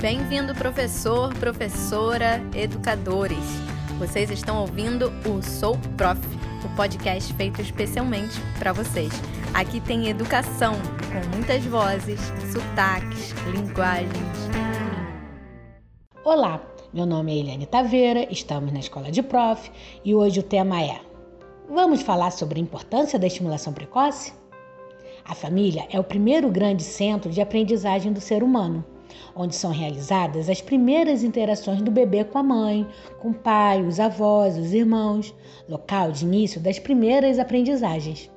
Bem-vindo, professor, professora, educadores. Vocês estão ouvindo o Sou Prof, o podcast feito especialmente para vocês. Aqui tem educação com muitas vozes, sotaques, linguagens. Olá, meu nome é Eliane Taveira, estamos na Escola de Prof e hoje o tema é: Vamos falar sobre a importância da estimulação precoce? A família é o primeiro grande centro de aprendizagem do ser humano, onde são realizadas as primeiras interações do bebê com a mãe, com o pai, os avós, os irmãos, local de início das primeiras aprendizagens.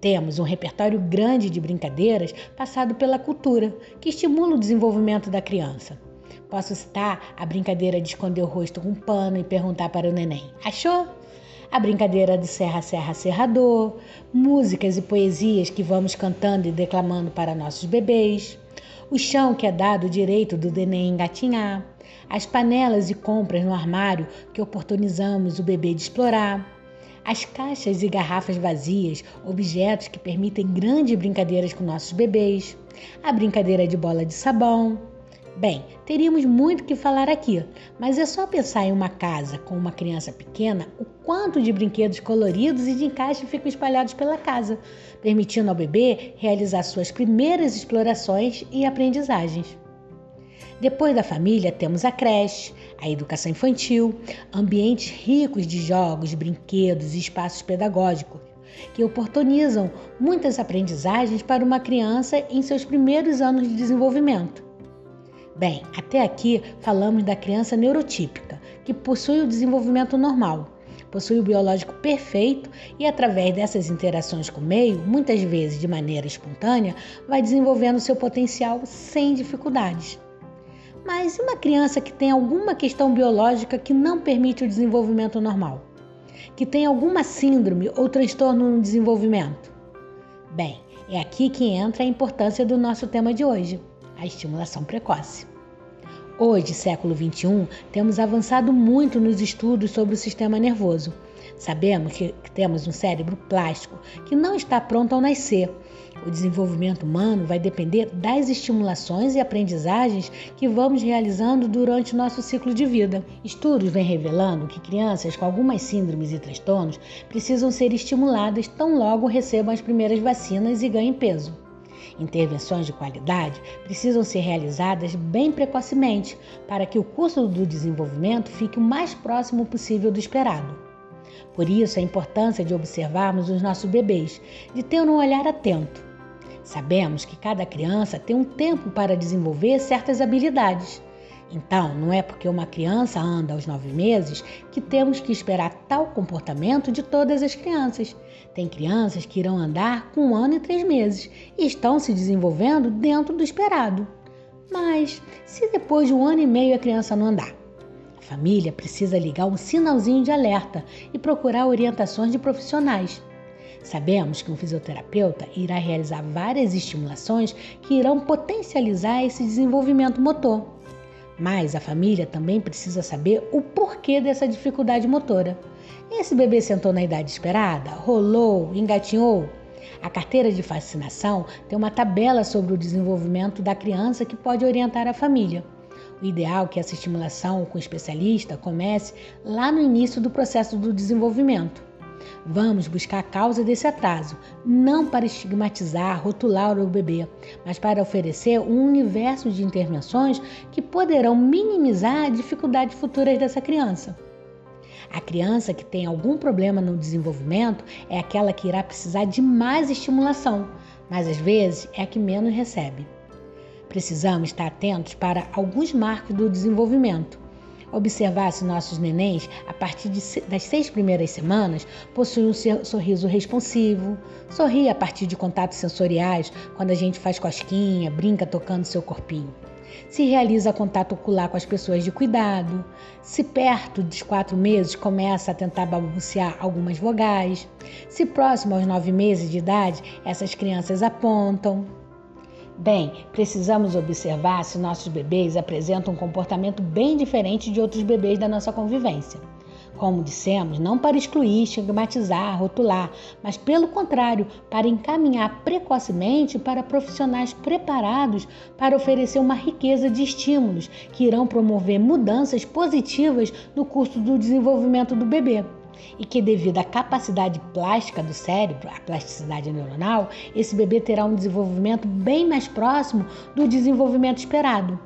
Temos um repertório grande de brincadeiras passado pela cultura, que estimula o desenvolvimento da criança. Posso citar a brincadeira de esconder o rosto com pano e perguntar para o neném: Achou? a brincadeira do Serra Serra Serrador, músicas e poesias que vamos cantando e declamando para nossos bebês, o chão que é dado direito do neném engatinhar, as panelas e compras no armário que oportunizamos o bebê de explorar, as caixas e garrafas vazias, objetos que permitem grandes brincadeiras com nossos bebês, a brincadeira de bola de sabão, Bem, teríamos muito que falar aqui, mas é só pensar em uma casa com uma criança pequena o quanto de brinquedos coloridos e de encaixe ficam espalhados pela casa, permitindo ao bebê realizar suas primeiras explorações e aprendizagens. Depois da família, temos a creche, a educação infantil, ambientes ricos de jogos, brinquedos e espaços pedagógicos que oportunizam muitas aprendizagens para uma criança em seus primeiros anos de desenvolvimento. Bem, até aqui falamos da criança neurotípica, que possui o desenvolvimento normal, possui o biológico perfeito e, através dessas interações com o meio, muitas vezes de maneira espontânea, vai desenvolvendo seu potencial sem dificuldades. Mas e uma criança que tem alguma questão biológica que não permite o desenvolvimento normal? Que tem alguma síndrome ou transtorno no desenvolvimento? Bem, é aqui que entra a importância do nosso tema de hoje a estimulação precoce. Hoje, século XXI, temos avançado muito nos estudos sobre o sistema nervoso. Sabemos que temos um cérebro plástico que não está pronto ao nascer. O desenvolvimento humano vai depender das estimulações e aprendizagens que vamos realizando durante o nosso ciclo de vida. Estudos vêm revelando que crianças com algumas síndromes e transtornos precisam ser estimuladas tão logo recebam as primeiras vacinas e ganhem peso. Intervenções de qualidade precisam ser realizadas bem precocemente para que o curso do desenvolvimento fique o mais próximo possível do esperado. Por isso, a importância de observarmos os nossos bebês, de ter um olhar atento. Sabemos que cada criança tem um tempo para desenvolver certas habilidades. Então, não é porque uma criança anda aos nove meses que temos que esperar tal comportamento de todas as crianças. Tem crianças que irão andar com um ano e três meses e estão se desenvolvendo dentro do esperado. Mas, se depois de um ano e meio a criança não andar? A família precisa ligar um sinalzinho de alerta e procurar orientações de profissionais. Sabemos que um fisioterapeuta irá realizar várias estimulações que irão potencializar esse desenvolvimento motor. Mas a família também precisa saber o porquê dessa dificuldade motora. Esse bebê sentou na idade esperada? Rolou? Engatinhou? A carteira de vacinação tem uma tabela sobre o desenvolvimento da criança que pode orientar a família. O ideal é que essa estimulação com o especialista comece lá no início do processo do desenvolvimento. Vamos buscar a causa desse atraso, não para estigmatizar, rotular o bebê, mas para oferecer um universo de intervenções que poderão minimizar dificuldades futuras dessa criança. A criança que tem algum problema no desenvolvimento é aquela que irá precisar de mais estimulação, mas às vezes é a que menos recebe. Precisamos estar atentos para alguns marcos do desenvolvimento, observar se nossos nenéns, a partir de, das seis primeiras semanas, possuem um sorriso responsivo, sorri a partir de contatos sensoriais, quando a gente faz cosquinha, brinca tocando seu corpinho. Se realiza contato ocular com as pessoas de cuidado, se perto dos quatro meses começa a tentar balbuciar algumas vogais, se próximo aos nove meses de idade essas crianças apontam. Bem, precisamos observar se nossos bebês apresentam um comportamento bem diferente de outros bebês da nossa convivência. Como dissemos, não para excluir, estigmatizar, rotular, mas pelo contrário, para encaminhar precocemente para profissionais preparados para oferecer uma riqueza de estímulos que irão promover mudanças positivas no curso do desenvolvimento do bebê e que, devido à capacidade plástica do cérebro, a plasticidade neuronal, esse bebê terá um desenvolvimento bem mais próximo do desenvolvimento esperado.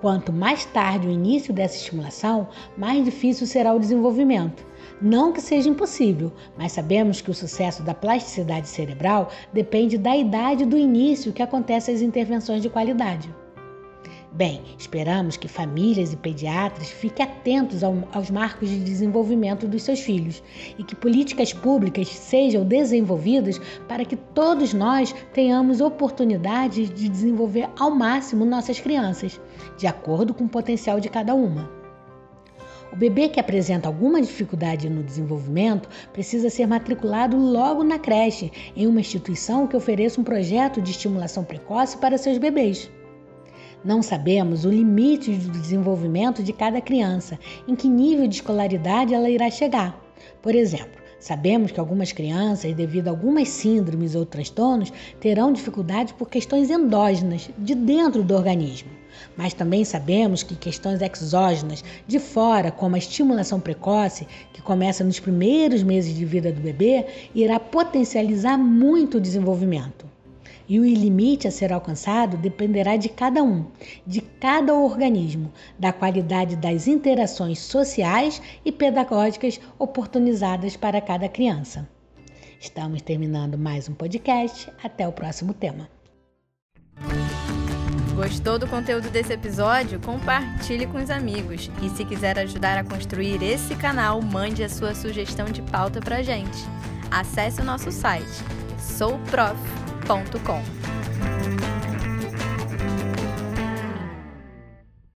Quanto mais tarde o início dessa estimulação, mais difícil será o desenvolvimento. Não que seja impossível, mas sabemos que o sucesso da plasticidade cerebral depende da idade do início que acontecem as intervenções de qualidade. Bem, esperamos que famílias e pediatras fiquem atentos ao, aos marcos de desenvolvimento dos seus filhos e que políticas públicas sejam desenvolvidas para que todos nós tenhamos oportunidades de desenvolver ao máximo nossas crianças, de acordo com o potencial de cada uma. O bebê que apresenta alguma dificuldade no desenvolvimento precisa ser matriculado logo na creche, em uma instituição que ofereça um projeto de estimulação precoce para seus bebês. Não sabemos o limite do desenvolvimento de cada criança, em que nível de escolaridade ela irá chegar. Por exemplo, sabemos que algumas crianças, devido a algumas síndromes ou transtornos, terão dificuldade por questões endógenas, de dentro do organismo. Mas também sabemos que questões exógenas, de fora, como a estimulação precoce, que começa nos primeiros meses de vida do bebê, irá potencializar muito o desenvolvimento. E o limite a ser alcançado dependerá de cada um, de cada organismo, da qualidade das interações sociais e pedagógicas oportunizadas para cada criança. Estamos terminando mais um podcast. Até o próximo tema. Gostou do conteúdo desse episódio? Compartilhe com os amigos. E se quiser ajudar a construir esse canal, mande a sua sugestão de pauta pra gente. Acesse o nosso site souprof.com.